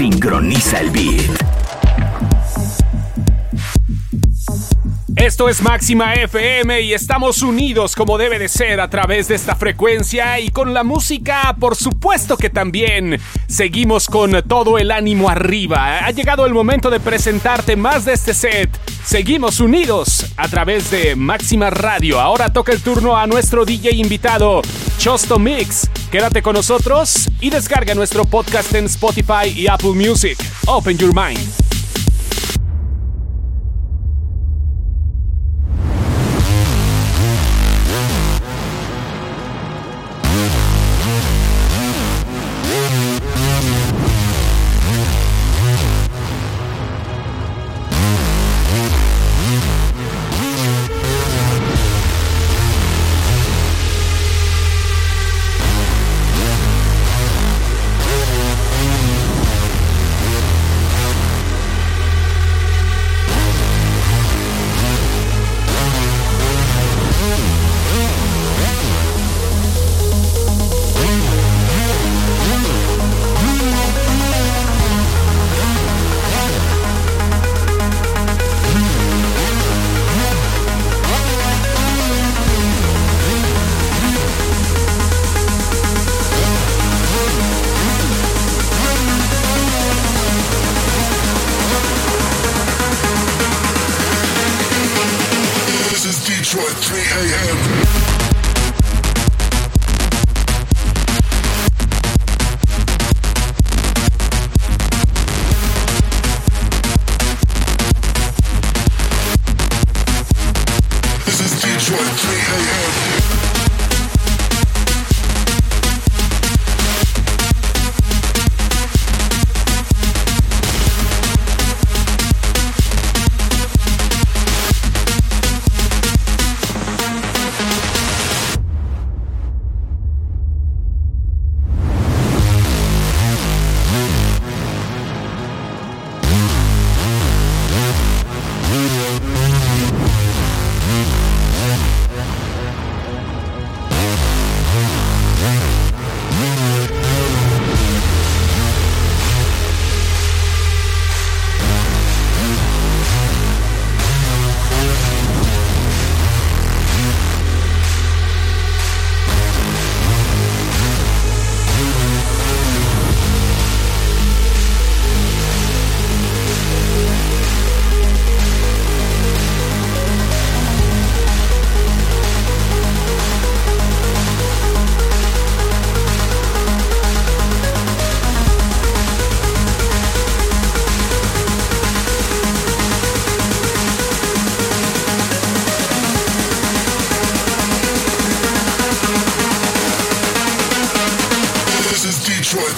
Sincroniza el beat. Esto es Máxima FM y estamos unidos como debe de ser a través de esta frecuencia y con la música, por supuesto que también seguimos con todo el ánimo arriba. Ha llegado el momento de presentarte más de este set. Seguimos unidos a través de Máxima Radio. Ahora toca el turno a nuestro DJ invitado, Chosto Mix. Quédate con nosotros y descarga nuestro podcast en Spotify y Apple Music. Open your mind.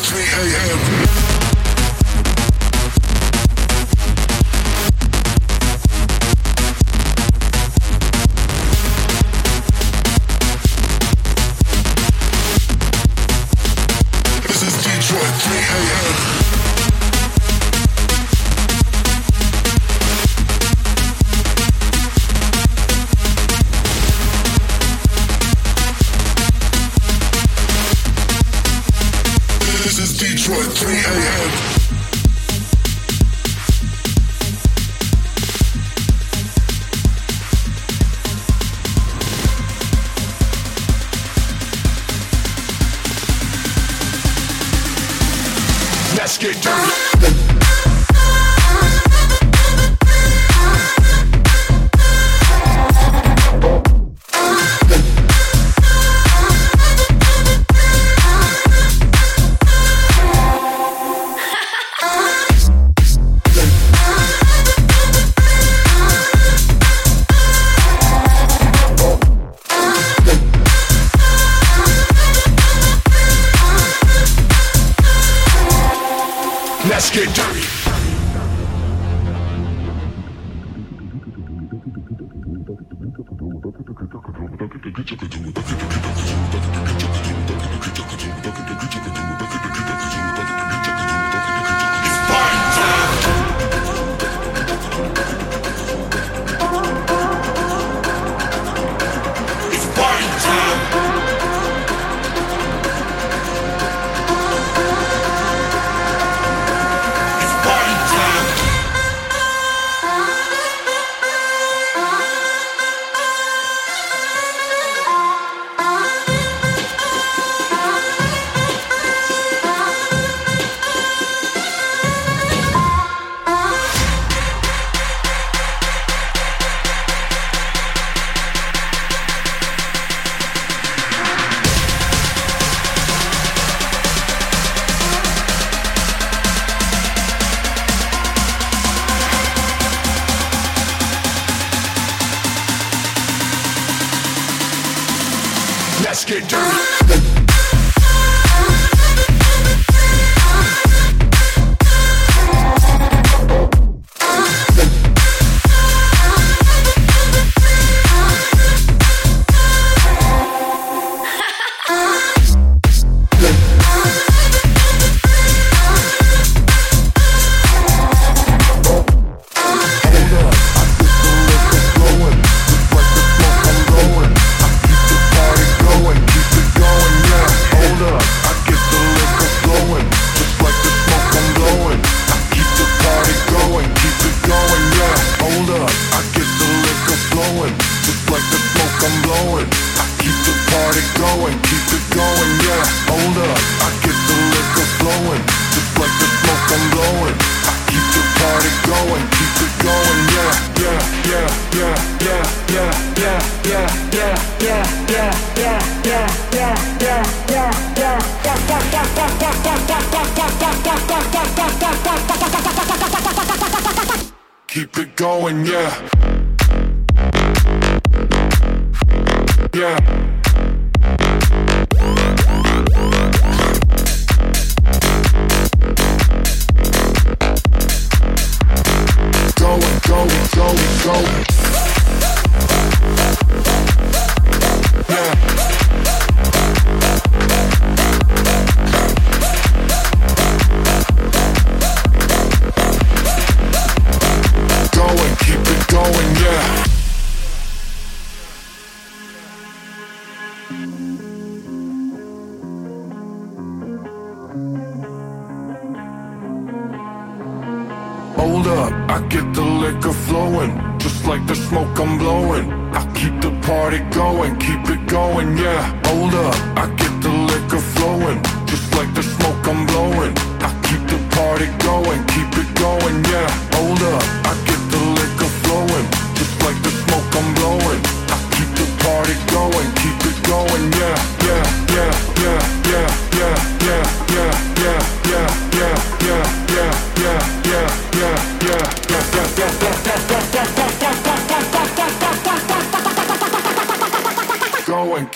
3 a.m.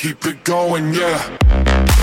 keep it going, yeah.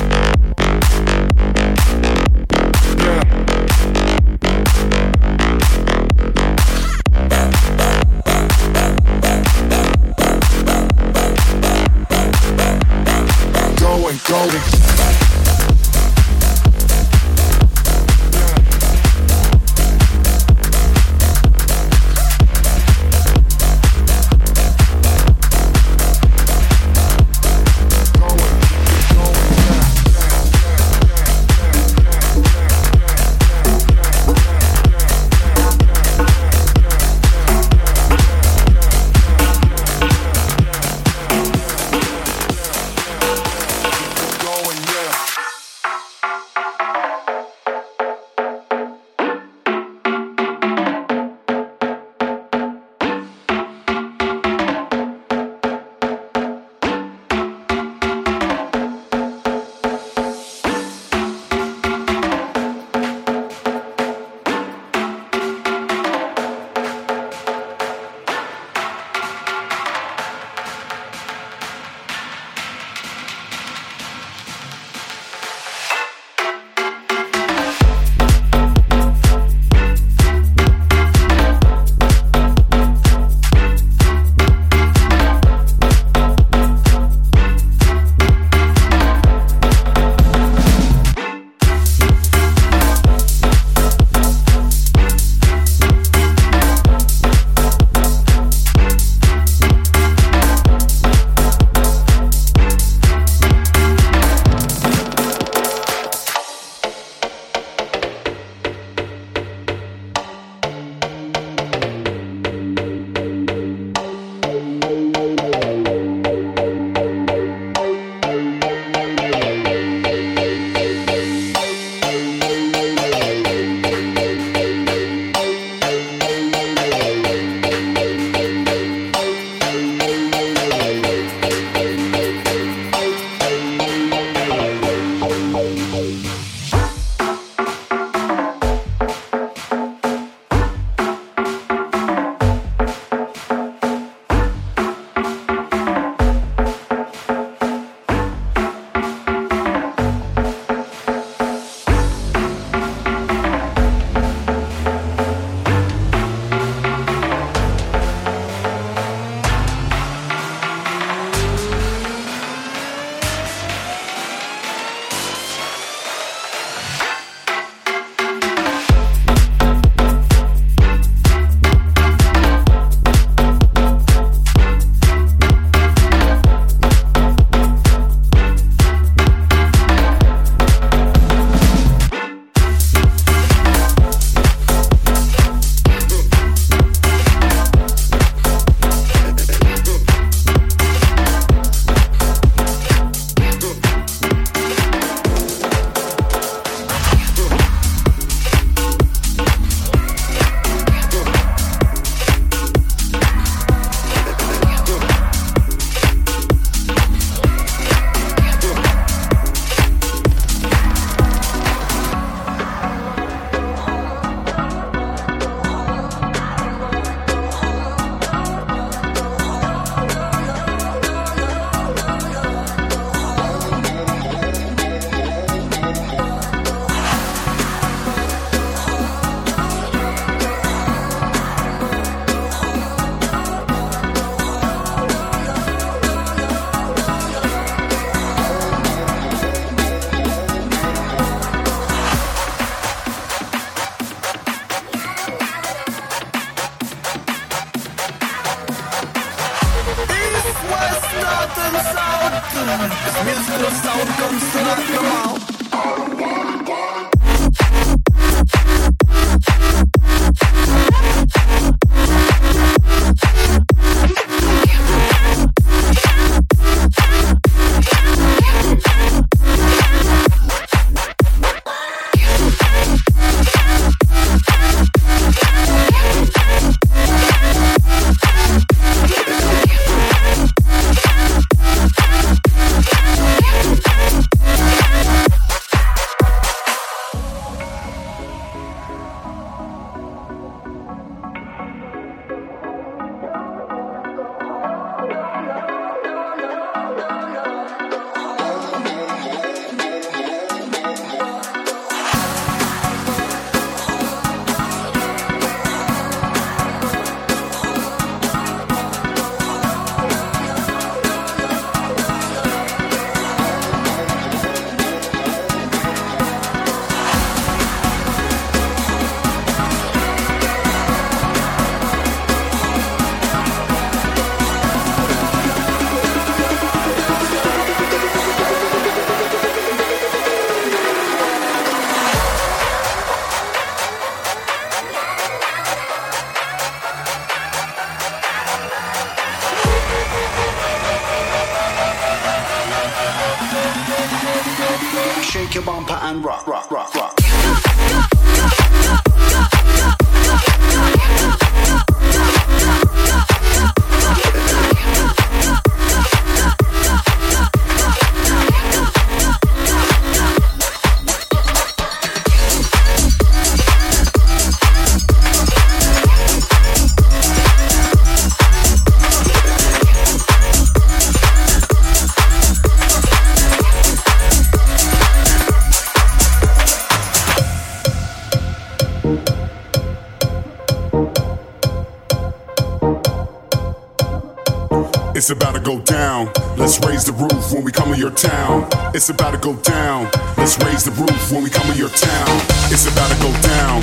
It's about to go down. Let's raise the roof when we come to your town. It's about to go down. Let's raise the roof when we come to your town. It's about to go down.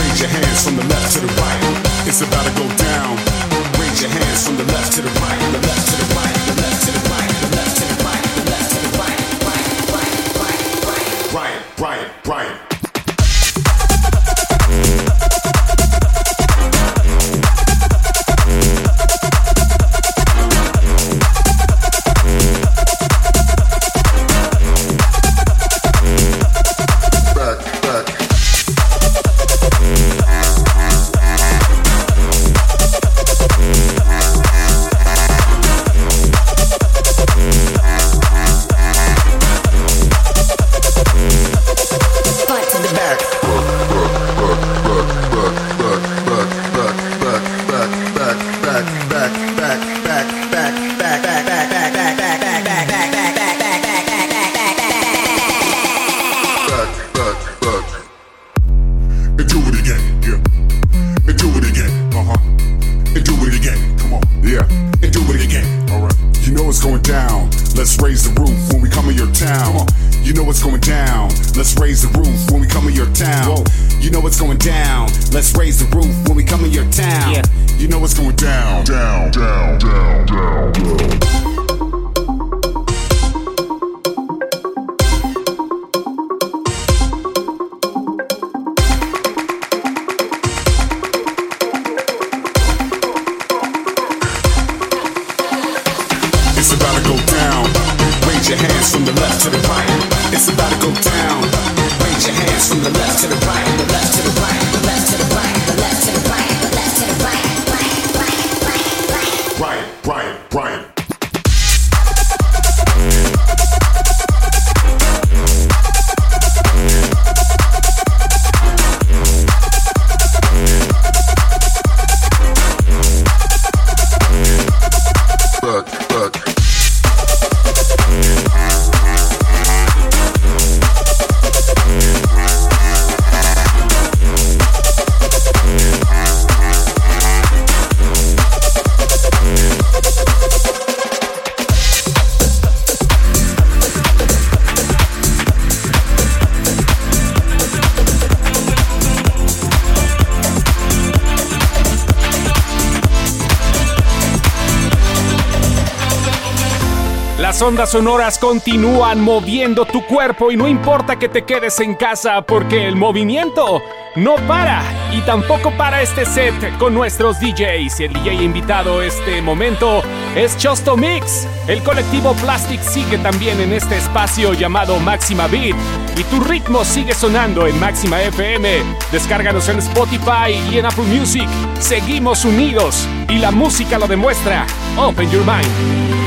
Raise your hands from the left to the right. It's about to go down. Raise your hands from the left to the right. The left to the right. your hands from the left to the right. It's about to go down. Raise your hands from the left to the right, the left to the right, the left to the right. Ondas sonoras continúan moviendo tu cuerpo y no importa que te quedes en casa porque el movimiento no para y tampoco para este set con nuestros DJs. El DJ invitado este momento es Chosto Mix. El colectivo Plastic sigue también en este espacio llamado Máxima Beat y tu ritmo sigue sonando en Máxima FM. Descárganos en Spotify y en Apple Music. Seguimos unidos y la música lo demuestra. Open your mind.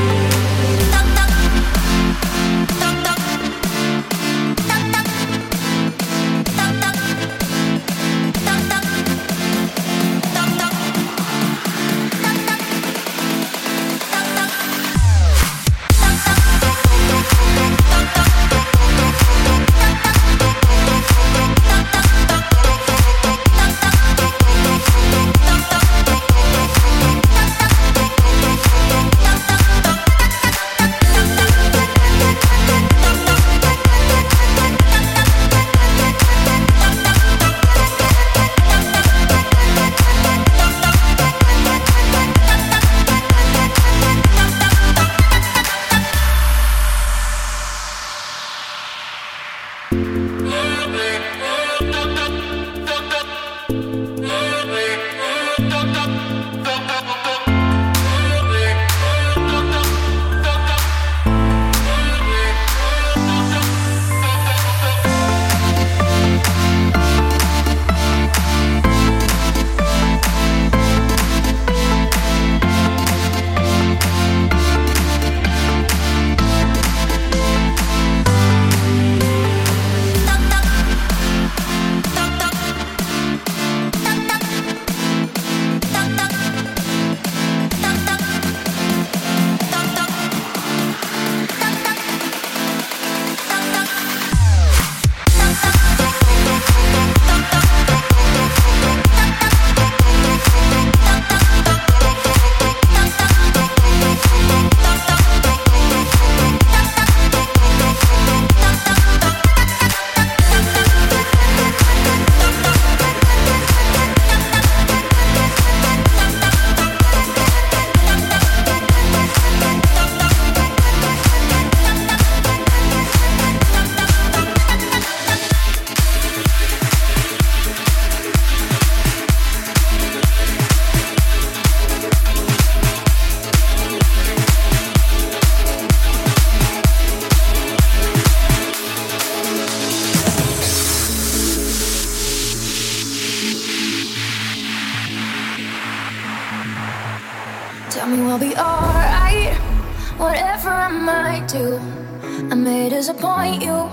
I may disappoint you,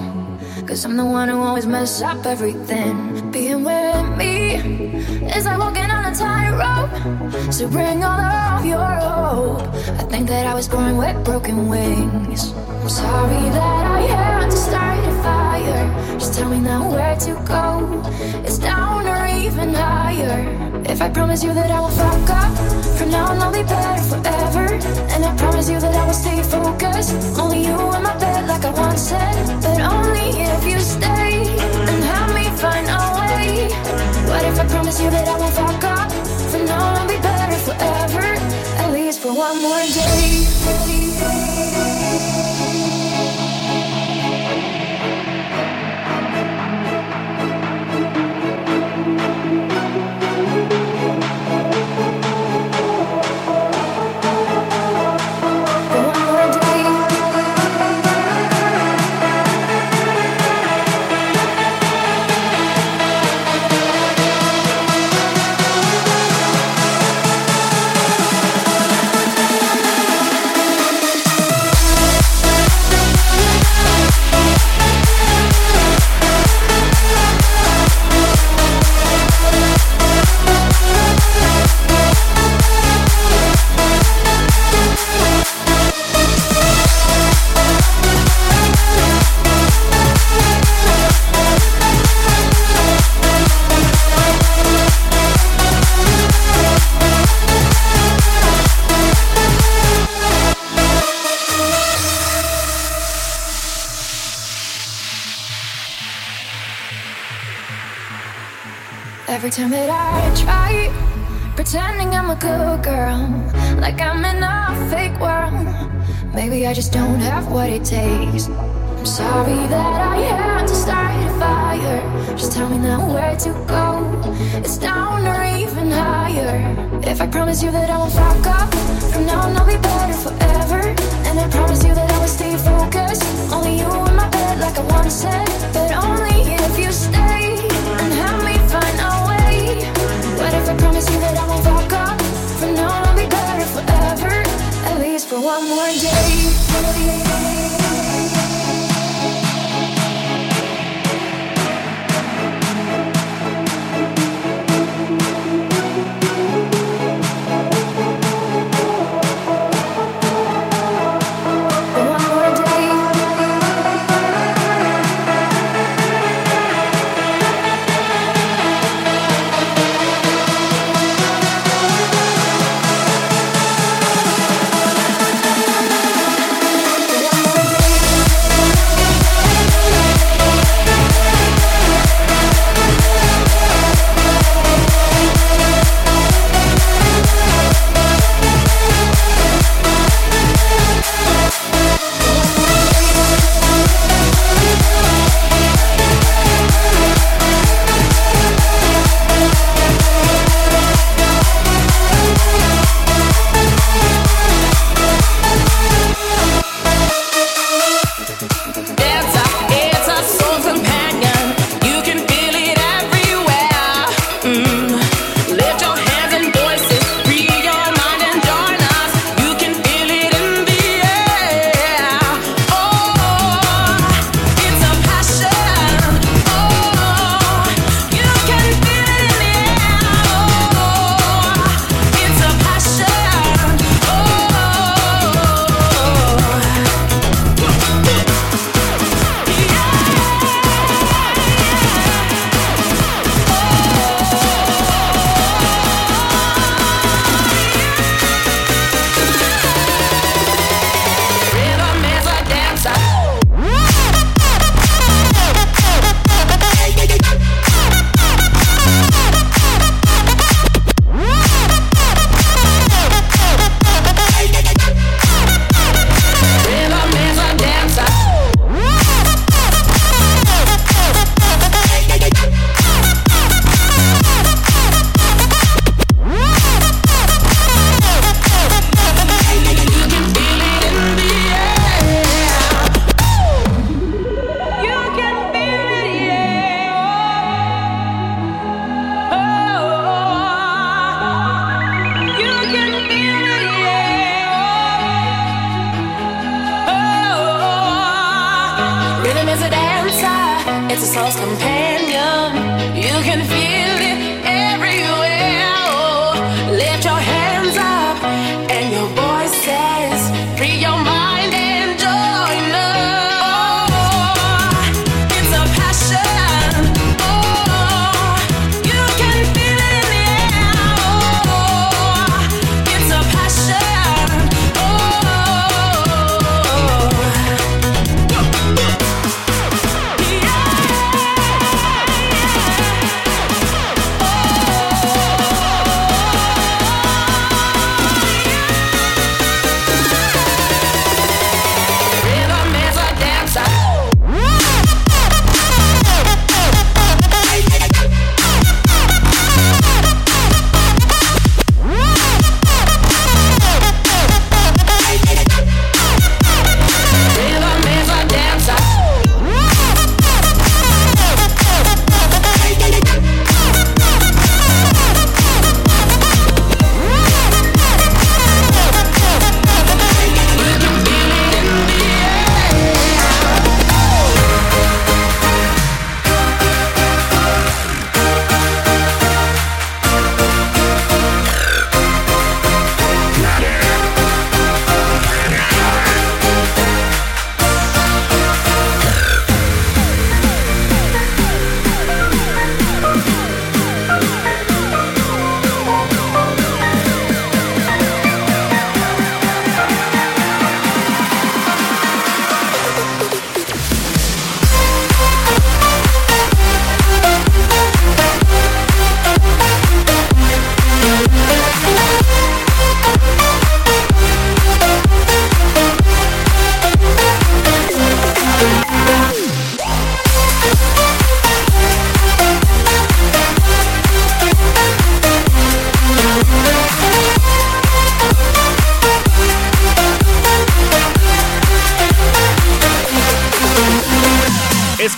cause I'm the one who always mess up everything. Being with me is like walking on a tightrope. So bring all of your hope. I think that I was born with broken wings. I'm sorry that I had to start a fire. Just tell me now where to go. It's down or even higher. If I promise you that I will fuck up, from now on I'll be better forever. And I promise you that I will stay focused. Only you in my bed, like I once said. But only if you stay and help me find a way. What if I promise you that I won't fuck up? Every time that I try pretending I'm a good girl, like I'm in a fake world. Maybe I just don't have what it takes. I'm sorry that I had to start a fire. Just tell me now where to go. It's down or even higher. If I promise you that I won't fuck up, from now on I'll be better forever. And I promise you that I will stay focused. Only you in my bed, like I once said. But only if you stay and help me find a way. If I promise you that I won't fuck up? From now I'll be better forever. At least for one more day.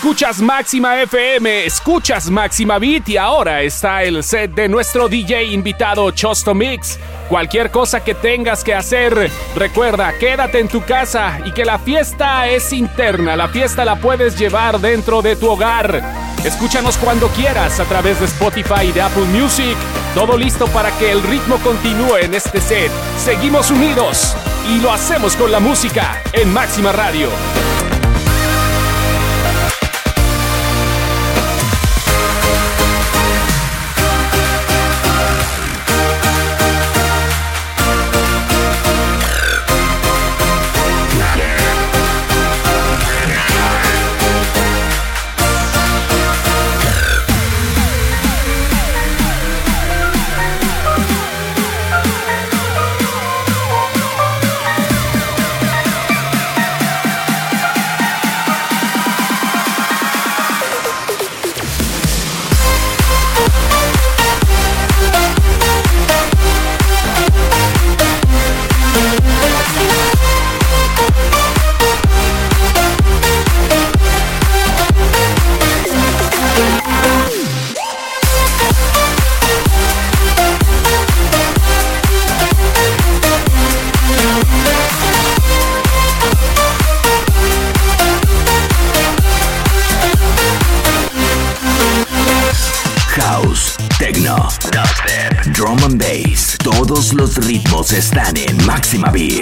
Escuchas Máxima FM, escuchas Máxima Beat y ahora está el set de nuestro DJ invitado Chosto Mix. Cualquier cosa que tengas que hacer, recuerda, quédate en tu casa y que la fiesta es interna, la fiesta la puedes llevar dentro de tu hogar. Escúchanos cuando quieras a través de Spotify y de Apple Music. Todo listo para que el ritmo continúe en este set. Seguimos unidos y lo hacemos con la música en Máxima Radio. Están en Máxima Beat.